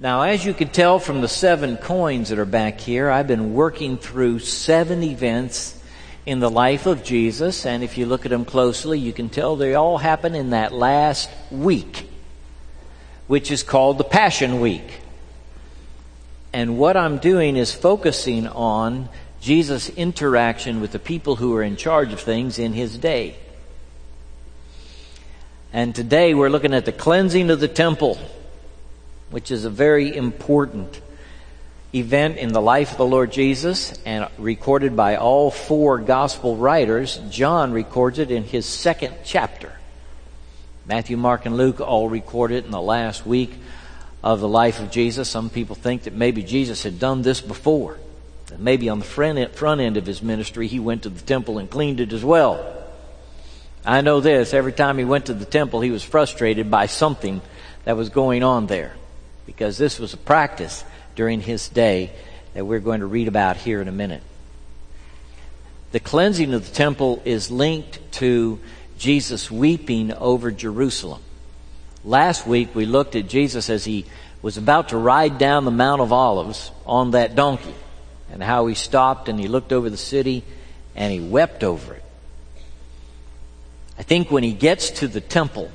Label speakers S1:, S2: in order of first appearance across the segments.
S1: Now, as you can tell from the seven coins that are back here, I've been working through seven events in the life of Jesus, and if you look at them closely, you can tell they all happen in that last week, which is called the Passion Week. And what I'm doing is focusing on Jesus' interaction with the people who are in charge of things in his day. And today we're looking at the cleansing of the temple which is a very important event in the life of the Lord Jesus and recorded by all four gospel writers. John records it in his second chapter. Matthew, Mark, and Luke all record it in the last week of the life of Jesus. Some people think that maybe Jesus had done this before. That maybe on the front end of his ministry, he went to the temple and cleaned it as well. I know this every time he went to the temple, he was frustrated by something that was going on there because this was a practice during his day that we're going to read about here in a minute. The cleansing of the temple is linked to Jesus weeping over Jerusalem. Last week we looked at Jesus as he was about to ride down the Mount of Olives on that donkey and how he stopped and he looked over the city and he wept over it. I think when he gets to the temple,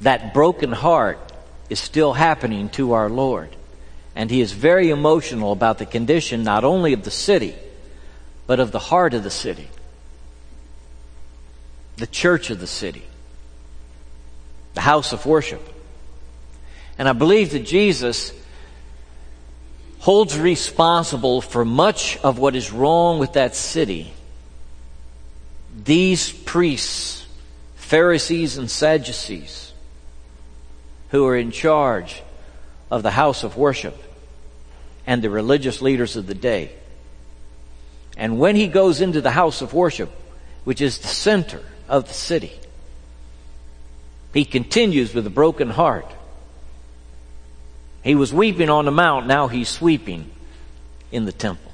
S1: that broken heart is still happening to our Lord. And he is very emotional about the condition not only of the city, but of the heart of the city, the church of the city, the house of worship. And I believe that Jesus holds responsible for much of what is wrong with that city. These priests, Pharisees and Sadducees, who are in charge of the house of worship and the religious leaders of the day. And when he goes into the house of worship, which is the center of the city, he continues with a broken heart. He was weeping on the mount, now he's sweeping in the temple.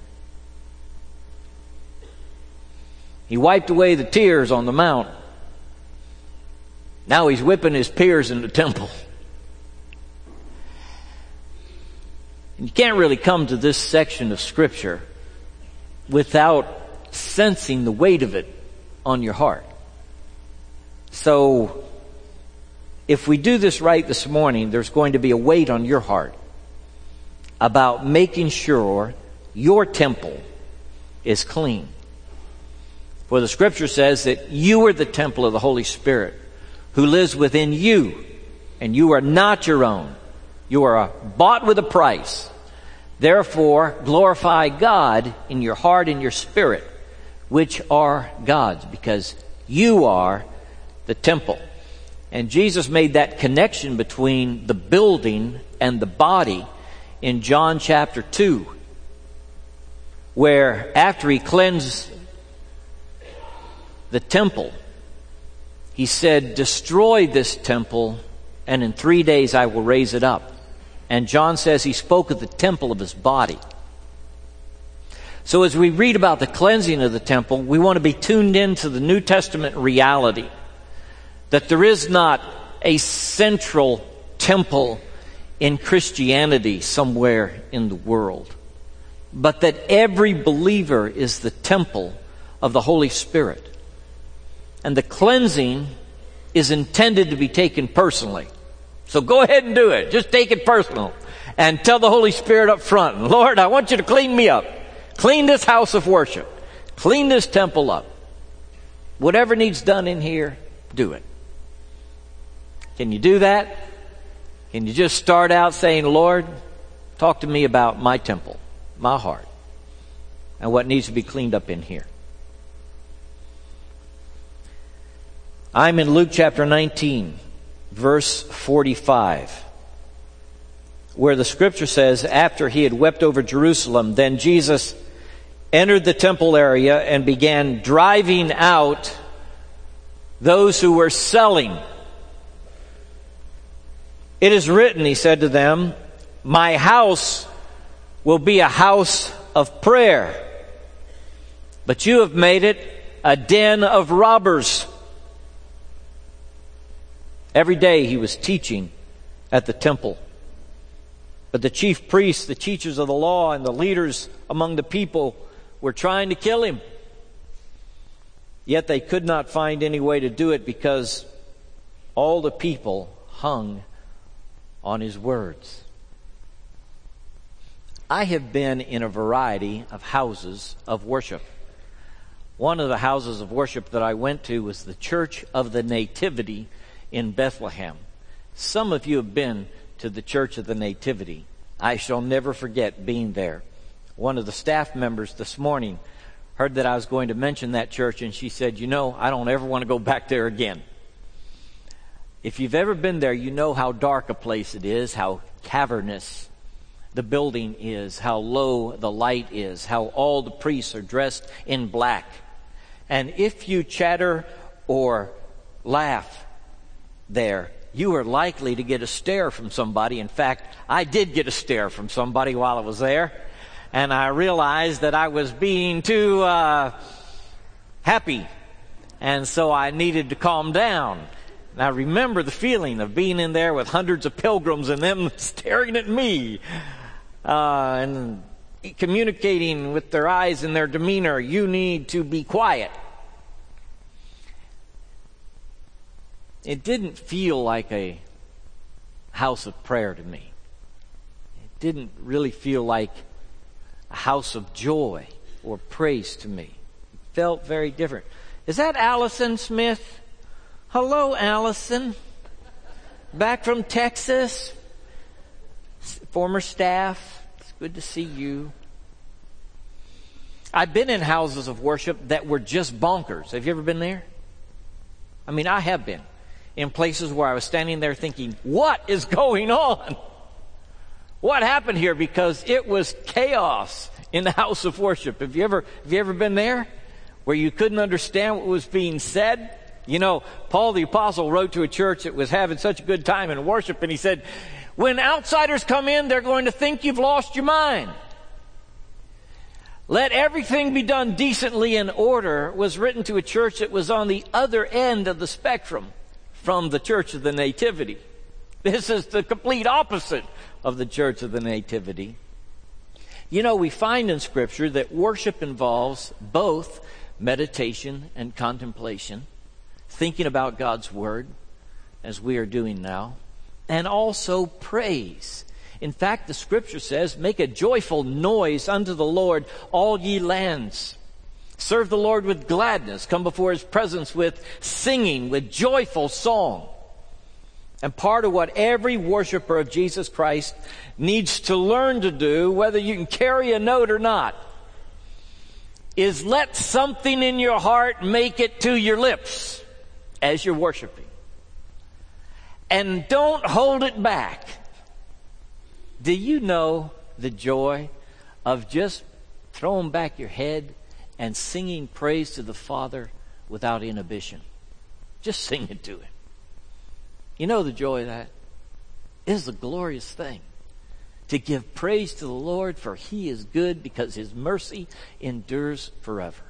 S1: He wiped away the tears on the mount. Now he's whipping his peers in the temple. You can't really come to this section of Scripture without sensing the weight of it on your heart. So, if we do this right this morning, there's going to be a weight on your heart about making sure your temple is clean. For the scripture says that you are the temple of the Holy Spirit who lives within you, and you are not your own. You are bought with a price. Therefore, glorify God in your heart and your spirit, which are God's, because you are the temple. And Jesus made that connection between the building and the body in John chapter 2, where after he cleansed the temple, he said, Destroy this temple, and in three days I will raise it up. And John says he spoke of the temple of his body. So as we read about the cleansing of the temple, we want to be tuned into the New Testament reality that there is not a central temple in Christianity somewhere in the world, but that every believer is the temple of the Holy Spirit. And the cleansing is intended to be taken personally. So go ahead and do it. Just take it personal and tell the Holy Spirit up front, Lord, I want you to clean me up. Clean this house of worship. Clean this temple up. Whatever needs done in here, do it. Can you do that? Can you just start out saying, Lord, talk to me about my temple, my heart, and what needs to be cleaned up in here? I'm in Luke chapter 19 verse 45, where the scripture says, after he had wept over Jerusalem, then Jesus entered the temple area and began driving out those who were selling. It is written, he said to them, My house will be a house of prayer, but you have made it a den of robbers. Every day he was teaching at the temple. But the chief priests, the teachers of the law, and the leaders among the people were trying to kill him. Yet they could not find any way to do it because all the people hung on his words. I have been in a variety of houses of worship. One of the houses of worship that I went to was the Church of the Nativity in Bethlehem. Some of you have been to the Church of the Nativity. I shall never forget being there. One of the staff members this morning heard that I was going to mention that church and she said, You know, I don't ever want to go back there again. If you've ever been there, you know how dark a place it is, how cavernous the building is, how low the light is, how all the priests are dressed in black. And if you chatter or laugh there, you are likely to get a stare from somebody. In fact, I did get a stare from somebody while I was there. And I realized that I was being too uh, happy. And so I needed to calm down. And I remember the feeling of being in there with hundreds of pilgrims and them staring at me uh, and communicating with their eyes and their demeanor. You need to be quiet. It didn't feel like a house of prayer to me. It didn't really feel like a house of joy or praise to me. It felt very different. Is that Allison Smith? Hello, Allison. Back from Texas. Former staff. It's good to see you. I've been in houses of worship that were just bonkers. Have you ever been there? I mean, I have been in places where I was standing there thinking, what is going on? What happened here? Because it was chaos in the house of worship. Have you ever, have you ever been there? Where you couldn't understand what was being said? You know, Paul the apostle wrote to a church that was having such a good time in worship and he said, when outsiders come in, they're going to think you've lost your mind. Let everything be done decently in order was written to a church that was on the other end of the spectrum from the Church of the Nativity. This is the complete opposite of the Church of the Nativity. You know, we find in Scripture that worship involves both meditation and contemplation, thinking about God's Word, as we are doing now, and also praise. In fact, the Scripture says, Make a joyful noise unto the Lord, all ye lands. Serve the Lord with gladness. Come before His presence with singing, with joyful song. And part of what every worshiper of Jesus Christ needs to learn to do, whether you can carry a note or not, is let something in your heart make it to your lips as you're worshiping. And don't hold it back. Do you know the joy of just throwing back your head and singing praise to the Father without inhibition. Just sing it to Him. You know the joy of that? It is a glorious thing to give praise to the Lord, for He is good because His mercy endures forever.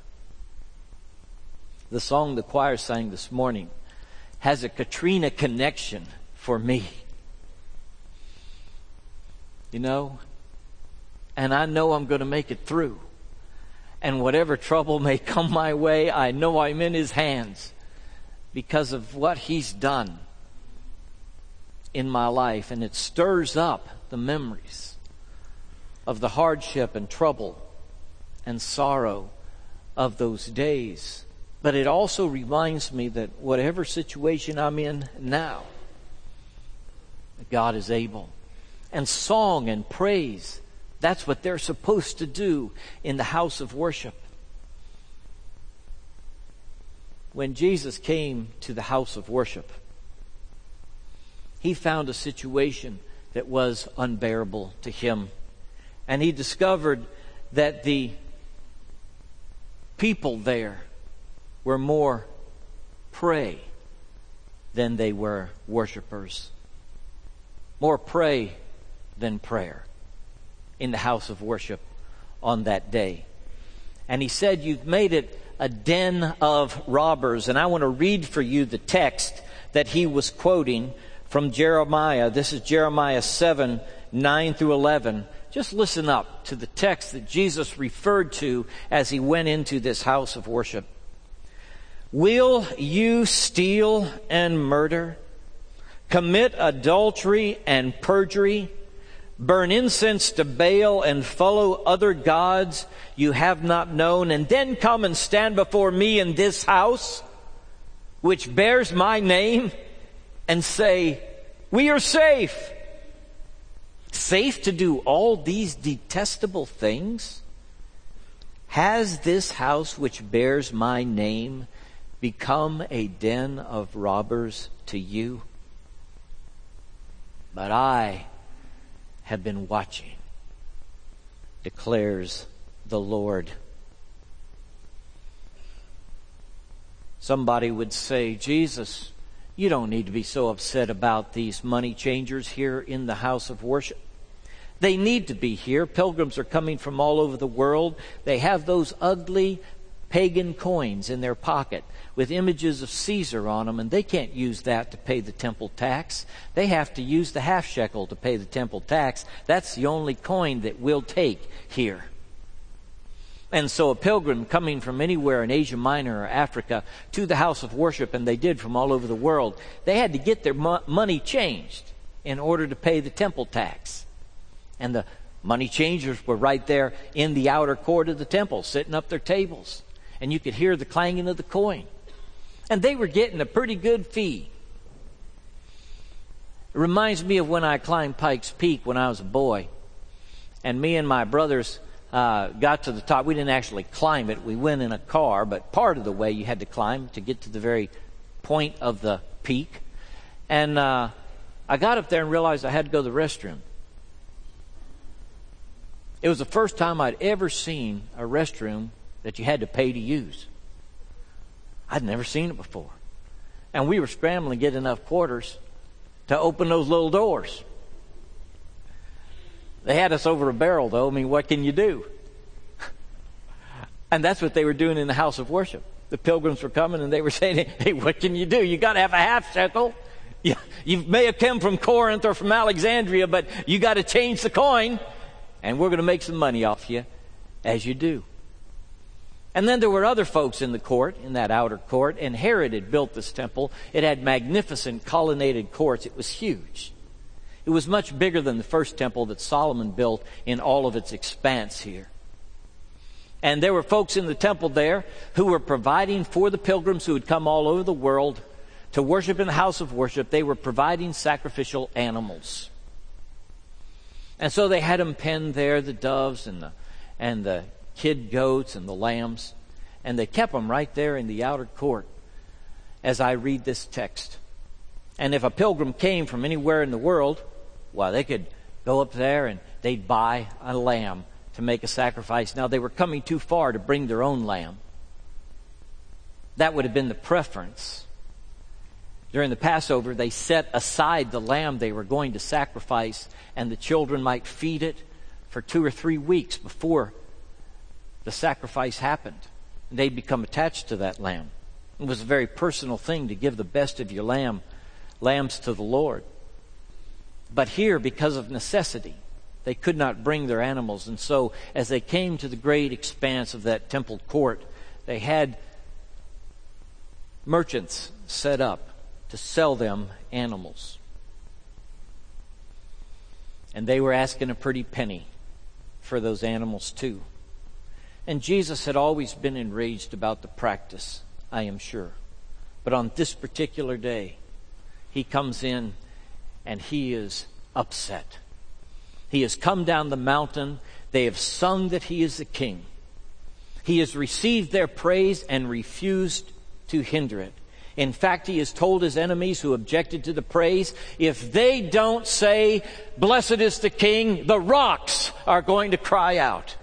S1: The song the choir sang this morning has a Katrina connection for me. You know, and I know I'm going to make it through and whatever trouble may come my way, I know I'm in His hands because of what He's done in my life. And it stirs up the memories of the hardship and trouble and sorrow of those days. But it also reminds me that whatever situation I'm in now, God is able. And song and praise that's what they're supposed to do in the house of worship. When Jesus came to the house of worship, he found a situation that was unbearable to him. And he discovered that the people there were more prey than they were worshipers. More prey than prayer in the house of worship on that day. And he said, You've made it a den of robbers. And I want to read for you the text that he was quoting from Jeremiah. This is Jeremiah 7 9 through 11, just listen up to the text that Jesus referred to as he went into this house of worship. Will you steal and murder, commit adultery and perjury, burn incense to Baal and follow other gods you have not known, and then come and stand before me in this house, which bears my name, and say, we are safe. Safe to do all these detestable things? Has this house which bears my name become a den of robbers to you? But I have been watching, declares the Lord. Somebody would say, Jesus, you don't need to be so upset about these money changers here in the house of worship. They need to be here. Pilgrims are coming from all over the world. They have those ugly pagan coins in their pocket with images of Caesar on them, and they can't use that to pay the temple tax. They have to use the half shekel to pay the temple tax. That's the only coin that we'll take here. And so a pilgrim coming from anywhere in Asia Minor or Africa to the house of worship, and they did from all over the world, they had to get their mo- money changed in order to pay the temple tax. And the money changers were right there in the outer court of the temple, setting up their tables. And you could hear the clanging of the coin. And they were getting a pretty good fee. It reminds me of when I climbed Pikes Peak when I was a boy. And me and my brothers uh, got to the top. We didn't actually climb it. We went in a car, but part of the way you had to climb to get to the very point of the peak. And uh, I got up there and realized I had to go to the restroom. It was the first time I'd ever seen a restroom that you had to pay to use. I'd never seen it before. And we were scrambling to get enough quarters to open those little doors. They had us over a barrel, though. I mean, what can you do? and that's what they were doing in the house of worship. The pilgrims were coming and they were saying, Hey, what can you do? You got to have a half shekel. You, you may have come from Corinth or from Alexandria, but you got to change the coin, and we're going to make some money off you as you do. And then there were other folks in the court, in that outer court, and Herod had built this temple. It had magnificent colonnaded courts. It was huge. It was much bigger than the first temple that Solomon built in all of its expanse here. And there were folks in the temple there who were providing for the pilgrims who had come all over the world to worship in the house of worship. They were providing sacrificial animals. And so they had them penned there, the doves and the, and the kid goats and the lambs. And they kept them right there in the outer court as I read this text. And if a pilgrim came from anywhere in the world, well, they could go up there and they'd buy a lamb to make a sacrifice. Now, they were coming too far to bring their own lamb. That would have been the preference. During the Passover, they set aside the lamb they were going to sacrifice, and the children might feed it for two or three weeks before the sacrifice happened. They'd become attached to that lamb. It was a very personal thing to give the best of your lamb, lambs to the Lord. But here, because of necessity, they could not bring their animals. And so, as they came to the great expanse of that temple court, they had merchants set up to sell them animals. And they were asking a pretty penny for those animals, too. And Jesus had always been enraged about the practice, I am sure. But on this particular day, he comes in and he is upset. He has come down the mountain. They have sung that he is the king. He has received their praise and refused to hinder it. In fact, he has told his enemies who objected to the praise, if they don't say, blessed is the king, the rocks are going to cry out.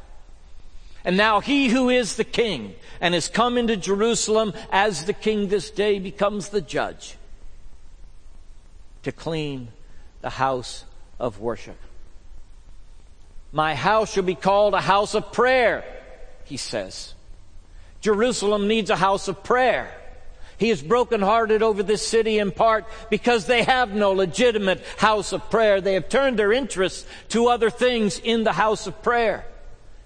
S1: And now he who is the king and has come into Jerusalem as the king this day becomes the judge to clean the house of worship. My house shall be called a house of prayer, he says. Jerusalem needs a house of prayer. He is brokenhearted over this city in part because they have no legitimate house of prayer. They have turned their interests to other things in the house of prayer.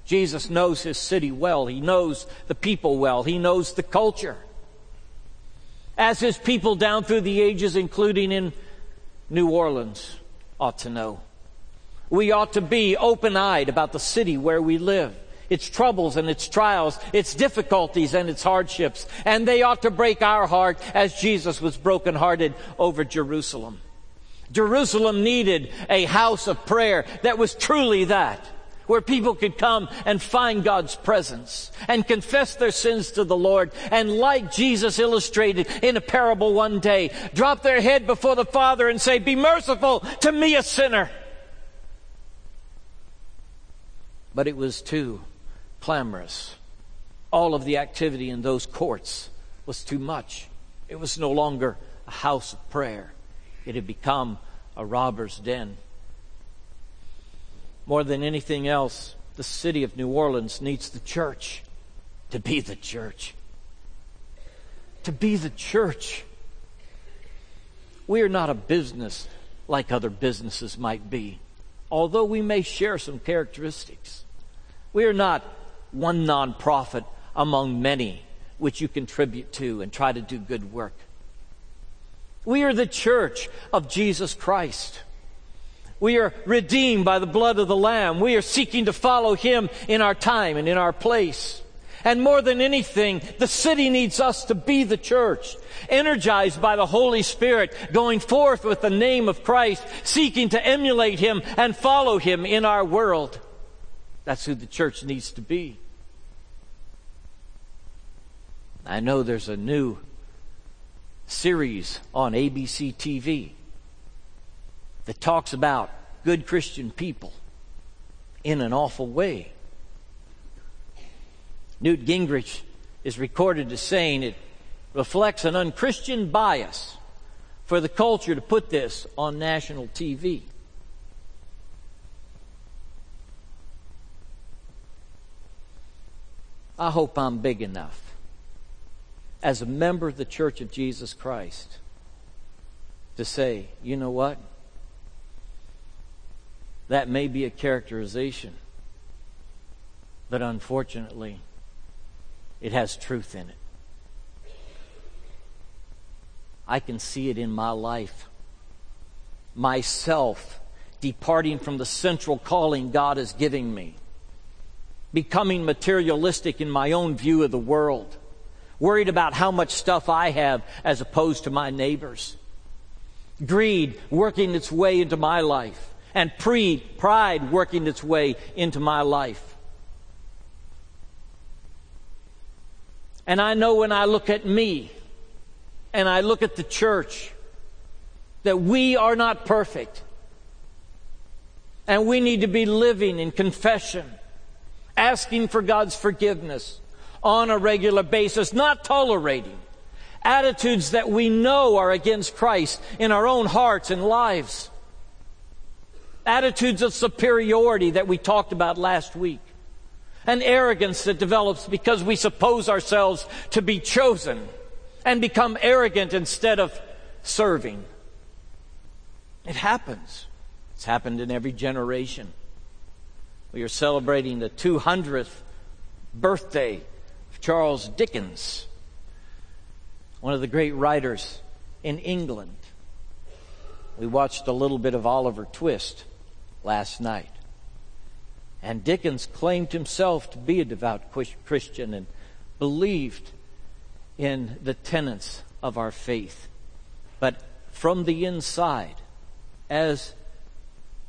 S1: Jesus knows his city well. He knows the people well. He knows the culture. As his people down through the ages, including in New Orleans, ought to know. We ought to be open eyed about the city where we live its troubles and its trials, its difficulties and its hardships. And they ought to break our heart as Jesus was brokenhearted over Jerusalem. Jerusalem needed a house of prayer that was truly that. Where people could come and find God's presence and confess their sins to the Lord and like Jesus illustrated in a parable one day, drop their head before the Father and say, be merciful to me a sinner. But it was too clamorous. All of the activity in those courts was too much. It was no longer a house of prayer. It had become a robber's den. More than anything else, the city of New Orleans needs the church to be the church. To be the church. We are not a business like other businesses might be, although we may share some characteristics. We are not one nonprofit among many which you contribute to and try to do good work. We are the church of Jesus Christ. We are redeemed by the blood of the Lamb. We are seeking to follow Him in our time and in our place. And more than anything, the city needs us to be the church, energized by the Holy Spirit, going forth with the name of Christ, seeking to emulate Him and follow Him in our world. That's who the church needs to be. I know there's a new series on ABC TV that talks about good Christian people in an awful way. Newt Gingrich is recorded as saying it reflects an unchristian bias for the culture to put this on national TV. I hope I'm big enough as a member of the Church of Jesus Christ to say, you know what? That may be a characterization, but unfortunately, it has truth in it. I can see it in my life. Myself departing from the central calling God is giving me, becoming materialistic in my own view of the world worried about how much stuff I have as opposed to my neighbors. Greed working its way into my life, and pre- pride working its way into my life. And I know when I look at me and I look at the church that we are not perfect. And we need to be living in confession, asking for God's forgiveness, on a regular basis, not tolerating attitudes that we know are against Christ in our own hearts and lives. Attitudes of superiority that we talked about last week. An arrogance that develops because we suppose ourselves to be chosen and become arrogant instead of serving. It happens. It's happened in every generation. We are celebrating the 200th birthday of Charles Dickens, one of the great writers in England. We watched a little bit of Oliver Twist last night. And Dickens claimed himself to be a devout Christian and believed in the tenets of our faith. But from the inside, as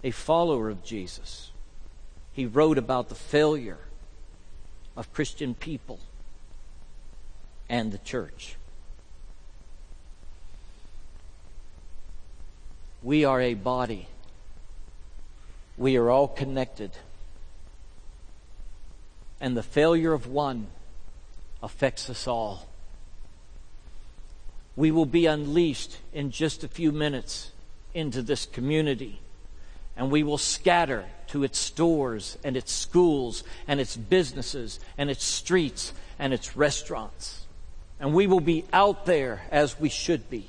S1: a follower of Jesus, he wrote about the failure of Christian people and the church. We are a body. We are all connected. And the failure of one affects us all. We will be unleashed in just a few minutes into this community. And we will scatter to its stores and its schools and its businesses and its streets and its restaurants And we will be out there as we should be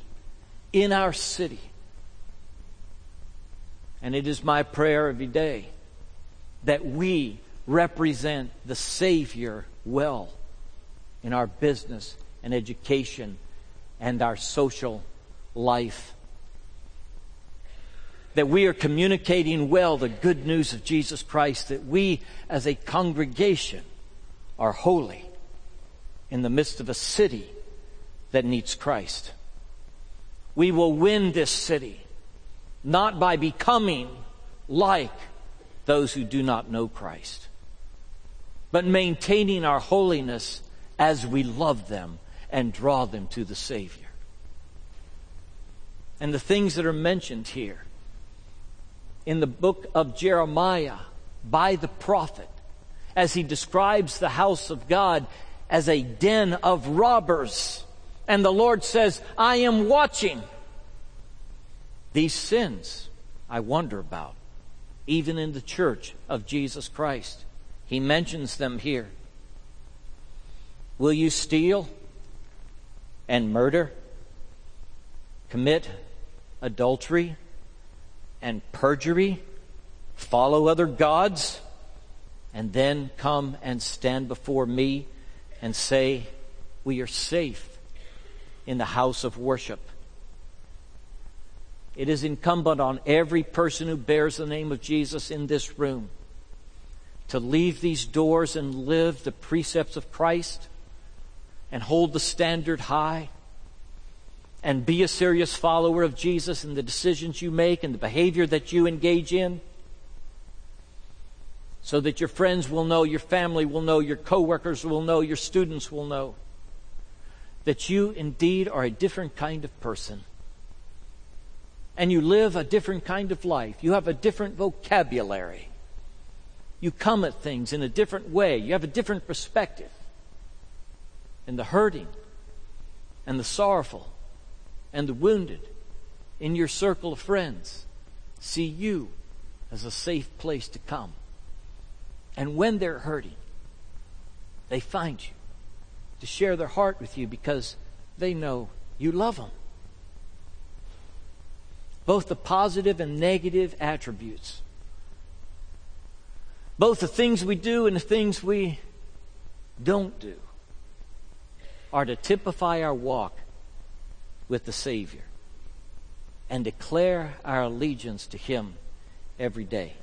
S1: in our city. And it is my prayer every day that we represent the Savior well in our business and education and our social life. That we are communicating well the good news of Jesus Christ, that we as a congregation are holy in the midst of a city that needs Christ. We will win this city not by becoming like those who do not know Christ, but maintaining our holiness as we love them and draw them to the Savior. And the things that are mentioned here in the book of Jeremiah by the prophet, as he describes the house of God as a den of robbers. And the Lord says, I am watching. These sins I wonder about, even in the church of Jesus Christ. He mentions them here. Will you steal and murder, commit adultery and perjury, follow other gods, and then come and stand before me and say, We are safe in the house of worship? It is incumbent on every person who bears the name of Jesus in this room to leave these doors and live the precepts of Christ and hold the standard high and be a serious follower of Jesus in the decisions you make and the behavior that you engage in so that your friends will know, your family will know, your coworkers will know, your students will know that you indeed are a different kind of person and you live a different kind of life. You have a different vocabulary. You come at things in a different way. You have a different perspective. And the hurting and the sorrowful and the wounded in your circle of friends see you as a safe place to come. And when they're hurting, they find you to share their heart with you because they know you love them both the positive and negative attributes. Both the things we do and the things we don't do are to typify our walk with the Savior and declare our allegiance to Him every day.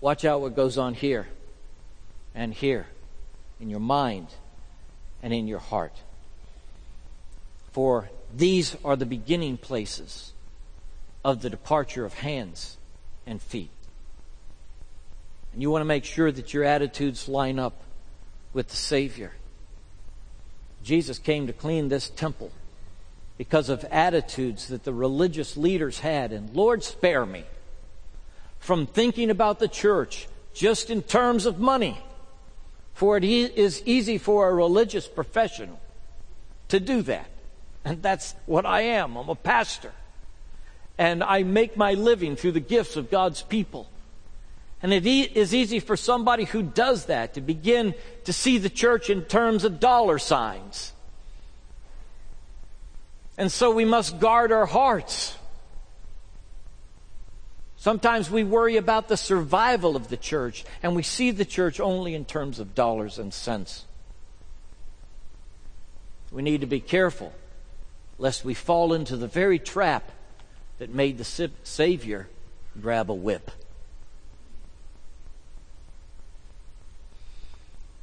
S1: Watch out what goes on here and here in your mind and in your heart. For these are the beginning places of the departure of hands and feet. And you want to make sure that your attitudes line up with the Savior. Jesus came to clean this temple because of attitudes that the religious leaders had. And Lord, spare me from thinking about the church just in terms of money. For it is easy for a religious professional to do that. And that's what I am. I'm a pastor. And I make my living through the gifts of God's people. And it is easy for somebody who does that to begin to see the church in terms of dollar signs. And so we must guard our hearts. Sometimes we worry about the survival of the church and we see the church only in terms of dollars and cents. We need to be careful lest we fall into the very trap that made the Savior grab a whip.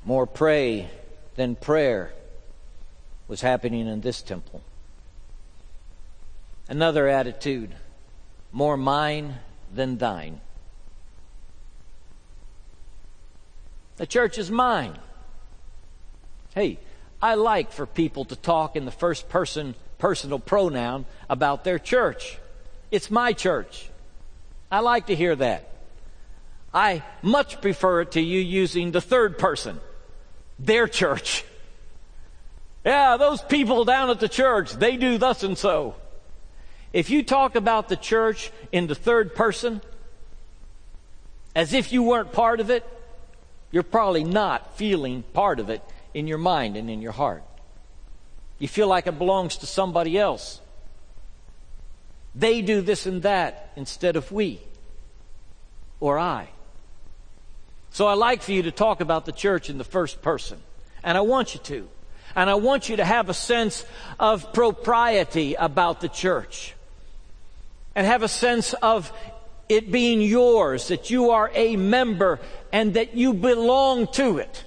S1: More prey than prayer was happening in this temple. Another attitude more mine than thine. The church is mine. Hey, I like for people to talk in the first person personal pronoun about their church. It's my church. I like to hear that. I much prefer it to you using the third person, their church. Yeah, those people down at the church, they do thus and so. If you talk about the church in the third person, as if you weren't part of it, you're probably not feeling part of it in your mind and in your heart. You feel like it belongs to somebody else. They do this and that instead of we or I. So I like for you to talk about the church in the first person. And I want you to. And I want you to have a sense of propriety about the church. And have a sense of it being yours, that you are a member and that you belong to it.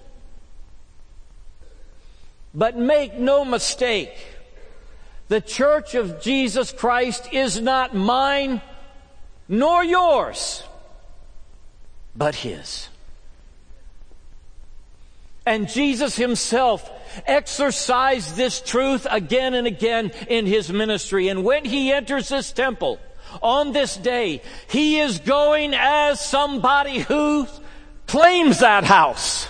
S1: But make no mistake, the church of Jesus Christ is not mine nor yours, but His. And Jesus Himself exercised this truth again and again in His ministry. And when He enters this temple, on this day, He is going as somebody who claims that house.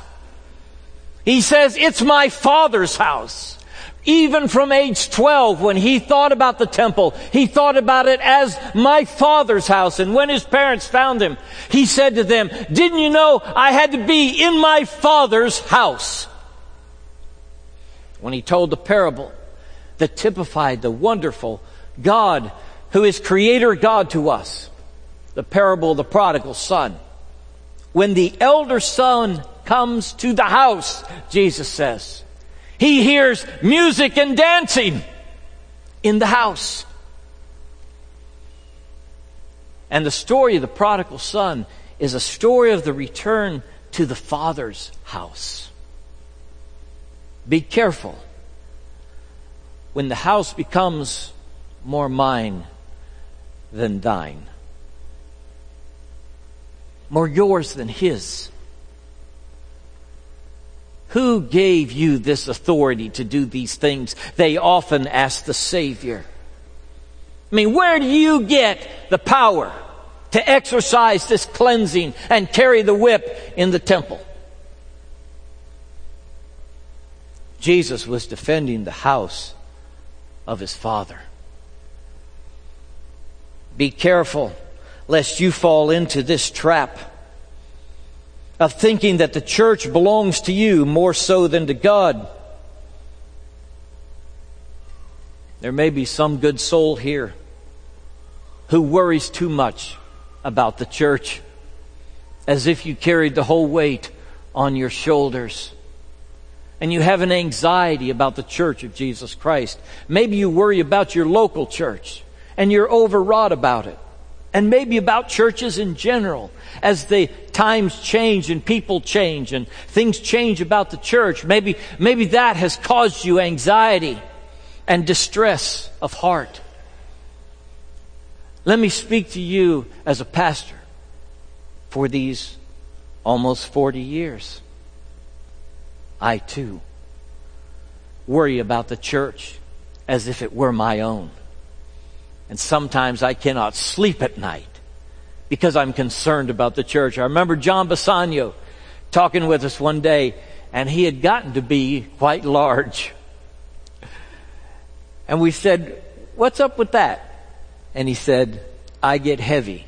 S1: He says, it's my father's house. Even from age 12, when he thought about the temple, he thought about it as my father's house. And when his parents found him, he said to them, didn't you know I had to be in my father's house? When he told the parable that typified the wonderful God who is creator God to us, the parable of the prodigal son. When the elder son comes to the house, Jesus says. He hears music and dancing in the house. And the story of the prodigal son is a story of the return to the father's house. Be careful when the house becomes more mine than thine, more yours than his. Who gave you this authority to do these things? They often ask the Savior. I mean, where do you get the power to exercise this cleansing and carry the whip in the temple? Jesus was defending the house of his Father. Be careful lest you fall into this trap of thinking that the church belongs to you more so than to God. There may be some good soul here who worries too much about the church as if you carried the whole weight on your shoulders. And you have an anxiety about the church of Jesus Christ. Maybe you worry about your local church and you're overwrought about it and maybe about churches in general as the times change and people change and things change about the church maybe maybe that has caused you anxiety and distress of heart. Let me speak to you as a pastor for these almost 40 years. I too worry about the church as if it were my own and sometimes I cannot sleep at night because I'm concerned about the church. I remember John Bassanio talking with us one day, and he had gotten to be quite large. And we said, What's up with that? And he said, I get heavy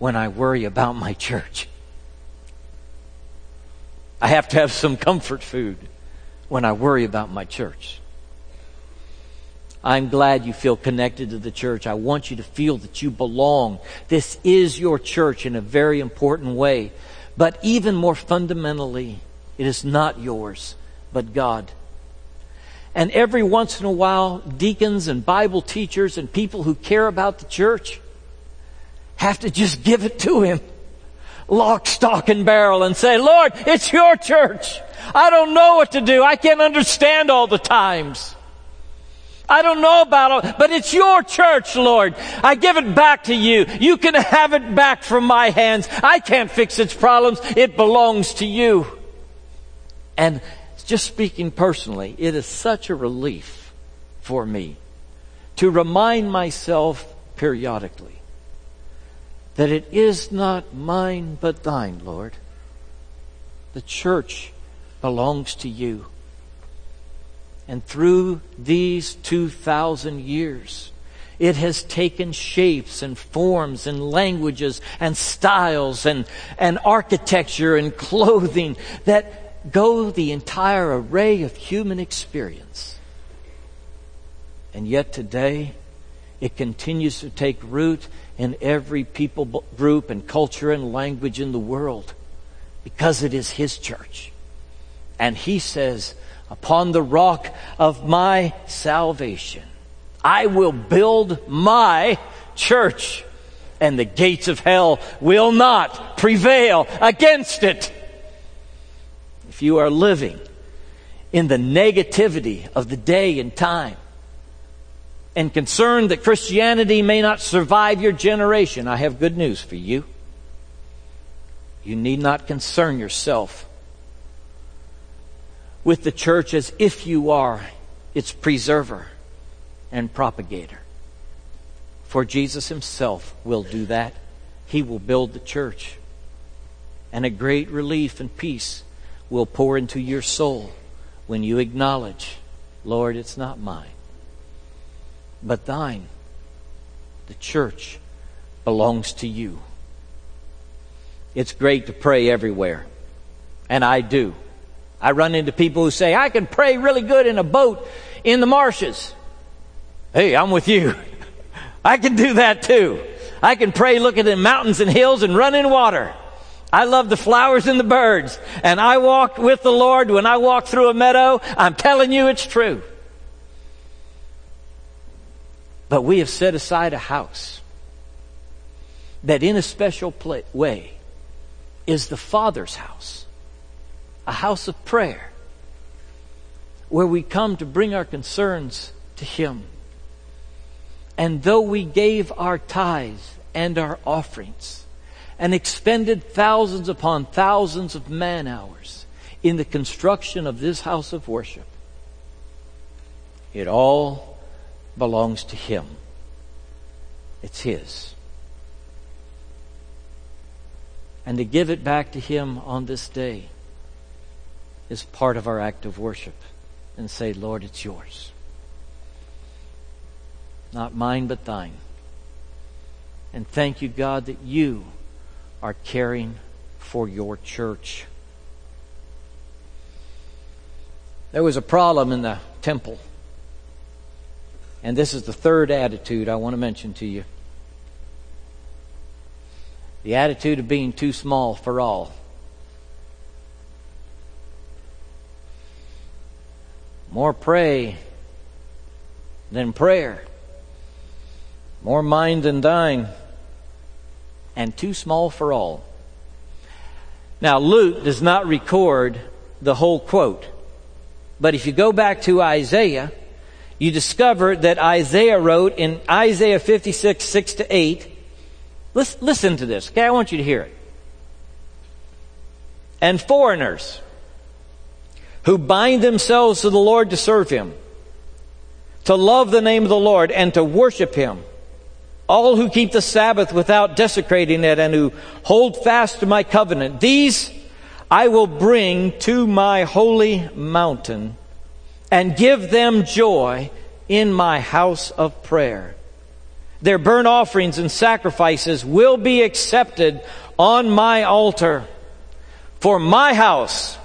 S1: when I worry about my church. I have to have some comfort food when I worry about my church. I'm glad you feel connected to the church. I want you to feel that you belong. This is your church in a very important way. But even more fundamentally, it is not yours, but God. And every once in a while, deacons and Bible teachers and people who care about the church have to just give it to Him. Lock, stock, and barrel and say, Lord, it's your church. I don't know what to do. I can't understand all the times. I don't know about it, but it's your church, Lord. I give it back to you. You can have it back from my hands. I can't fix its problems. It belongs to you. And just speaking personally, it is such a relief for me to remind myself periodically that it is not mine but thine, Lord. The church belongs to you. And through these 2,000 years, it has taken shapes and forms and languages and styles and, and architecture and clothing that go the entire array of human experience. And yet today, it continues to take root in every people group and culture and language in the world because it is His church. And He says, upon the rock of my salvation, I will build my church and the gates of hell will not prevail against it. If you are living in the negativity of the day and time, and concerned that Christianity may not survive your generation, I have good news for you. You need not concern yourself with the church as if you are its preserver and propagator. For Jesus himself will do that. He will build the church. And a great relief and peace will pour into your soul when you acknowledge, Lord, it's not mine but thine. The church belongs to you. It's great to pray everywhere. And I do. I run into people who say, I can pray really good in a boat in the marshes. Hey, I'm with you. I can do that too. I can pray looking at mountains and hills and run in water. I love the flowers and the birds. And I walked with the Lord when I walked through a meadow. I'm telling you it's true. But we have set aside a house that, in a special way, is the Father's house, a house of prayer, where we come to bring our concerns to Him. And though we gave our tithes and our offerings and expended thousands upon thousands of man hours in the construction of this house of worship, it all belongs to Him. It's His. And to give it back to Him on this day is part of our act of worship and say, Lord, it's yours. Not mine, but thine. And thank you, God, that you are caring for your church. There was a problem in the temple. And this is the third attitude I want to mention to you the attitude of being too small for all. More prey than prayer, more mind than thine, and too small for all. Now, Luke does not record the whole quote, but if you go back to Isaiah, you discover that Isaiah wrote in Isaiah 56, 6 to 8. Listen, listen to this, okay? I want you to hear it. And foreigners who bind themselves to the Lord to serve Him, to love the name of the Lord, and to worship Him. All who keep the Sabbath without desecrating it and who hold fast to my covenant, these I will bring to my holy mountain and give them joy in my house of prayer. Their burnt offerings and sacrifices will be accepted on my altar. For my house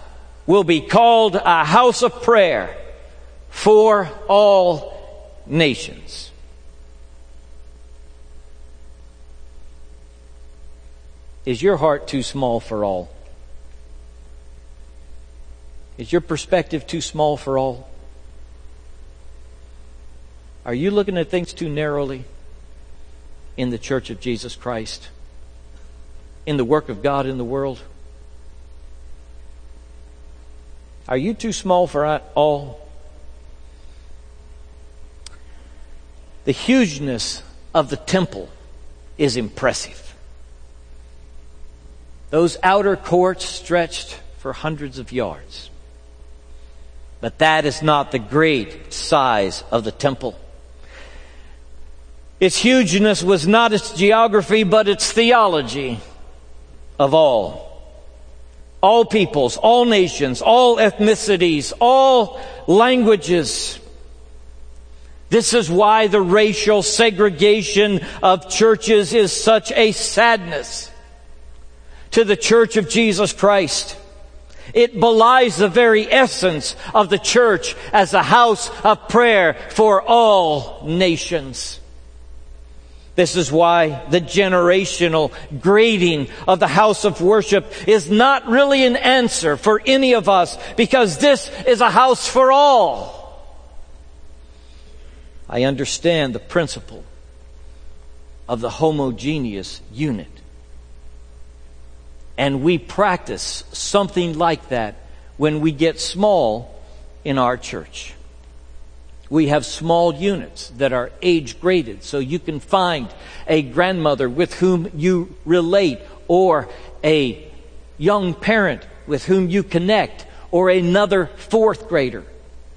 S1: will be called a house of prayer for all nations. Is your heart too small for all? Is your perspective too small for all? Are you looking at things too narrowly in the church of Jesus Christ? In the work of God in the world? Are you too small for all? The hugeness of the temple is impressive. Those outer courts stretched for hundreds of yards. But that is not the great size of the temple. Its hugeness was not its geography, but its theology of all. All peoples, all nations, all ethnicities, all languages. This is why the racial segregation of churches is such a sadness to the church of Jesus Christ. It belies the very essence of the church as a house of prayer for all nations. This is why the generational grading of the house of worship is not really an answer for any of us because this is a house for all. I understand the principle of the homogeneous unit. And we practice something like that when we get small in our church. We have small units that are age graded, so you can find a grandmother with whom you relate, or a young parent with whom you connect, or another fourth grader.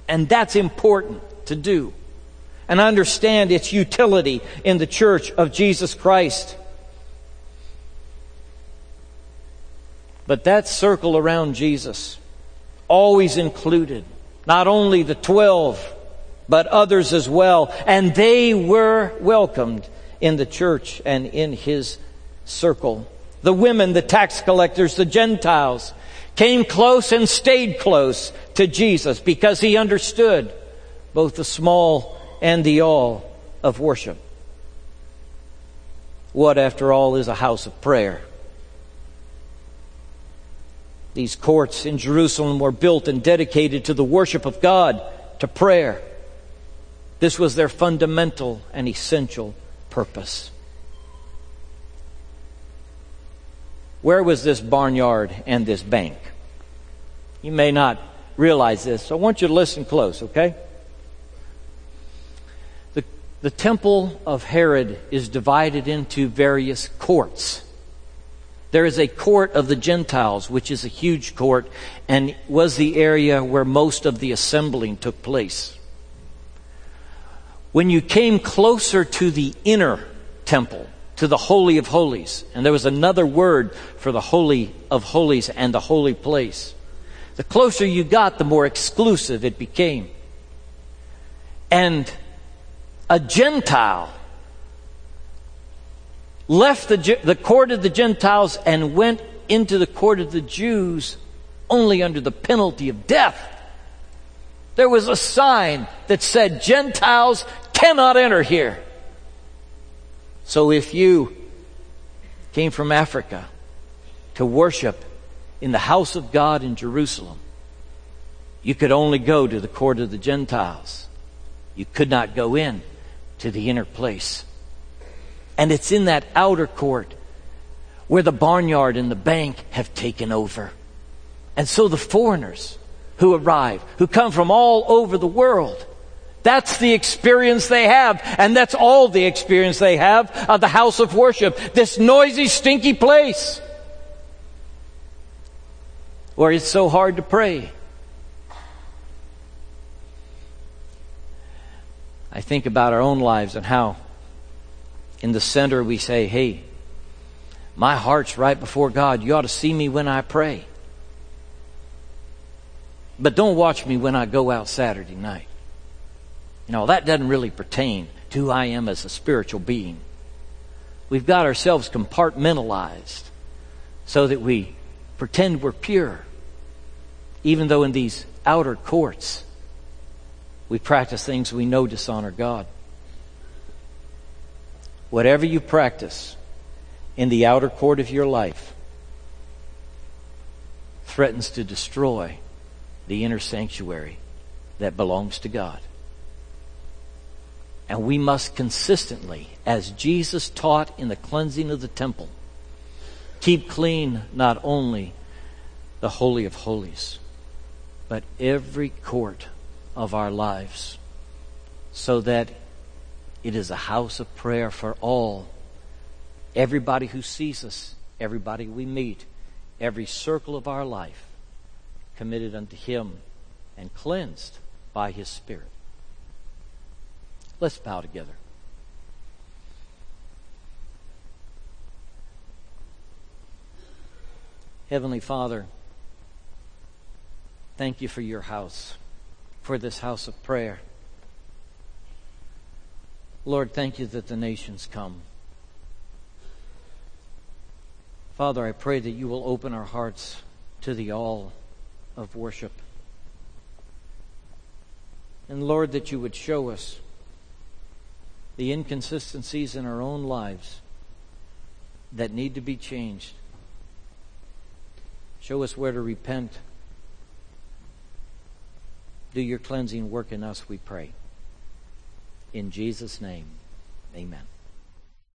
S1: And that's important to do. And understand its utility in the church of Jesus Christ. But that circle around Jesus always included not only the twelve, but others as well. And they were welcomed in the church and in his circle. The women, the tax collectors, the Gentiles came close and stayed close to Jesus because he understood both the small and the all of worship. What, after all, is a house of prayer? These courts in Jerusalem were built and dedicated to the worship of God, to prayer. This was their fundamental and essential purpose. Where was this barnyard and this bank? You may not realize this, so I want you to listen close, okay? The, the temple of Herod is divided into various courts. There is a court of the Gentiles, which is a huge court and was the area where most of the assembling took place. When you came closer to the inner temple, to the Holy of Holies, and there was another word for the Holy of Holies and the holy place, the closer you got, the more exclusive it became. And a Gentile left the, the court of the Gentiles and went into the court of the Jews only under the penalty of death. There was a sign that said Gentiles cannot enter here. So if you came from Africa to worship in the house of God in Jerusalem, you could only go to the court of the Gentiles. You could not go in to the inner place. And it's in that outer court where the barnyard and the bank have taken over. And so the foreigners who arrive, who come from all over the world, that's the experience they have. And that's all the experience they have of the house of worship. This noisy, stinky place where it's so hard to pray. I think about our own lives and how in the center, we say, hey, my heart's right before God. You ought to see me when I pray. But don't watch me when I go out Saturday night. You know, that doesn't really pertain to who I am as a spiritual being. We've got ourselves compartmentalized so that we pretend we're pure, even though in these outer courts we practice things we know dishonor God. Whatever you practice in the outer court of your life threatens to destroy the inner sanctuary that belongs to God. And we must consistently, as Jesus taught in the cleansing of the temple, keep clean not only the Holy of Holies, but every court of our lives, so that it is a house of prayer for all. Everybody who sees us, everybody we meet, every circle of our life, committed unto Him and cleansed by His Spirit. Let's bow together. Heavenly Father, thank you for your house, for this house of prayer. Lord, thank you that the nations come. Father, I pray that you will open our hearts to the all of worship. And Lord, that you would show us the inconsistencies in our own lives that need to be changed. Show us where to repent. Do your cleansing work in us, we pray. In Jesus' name, amen.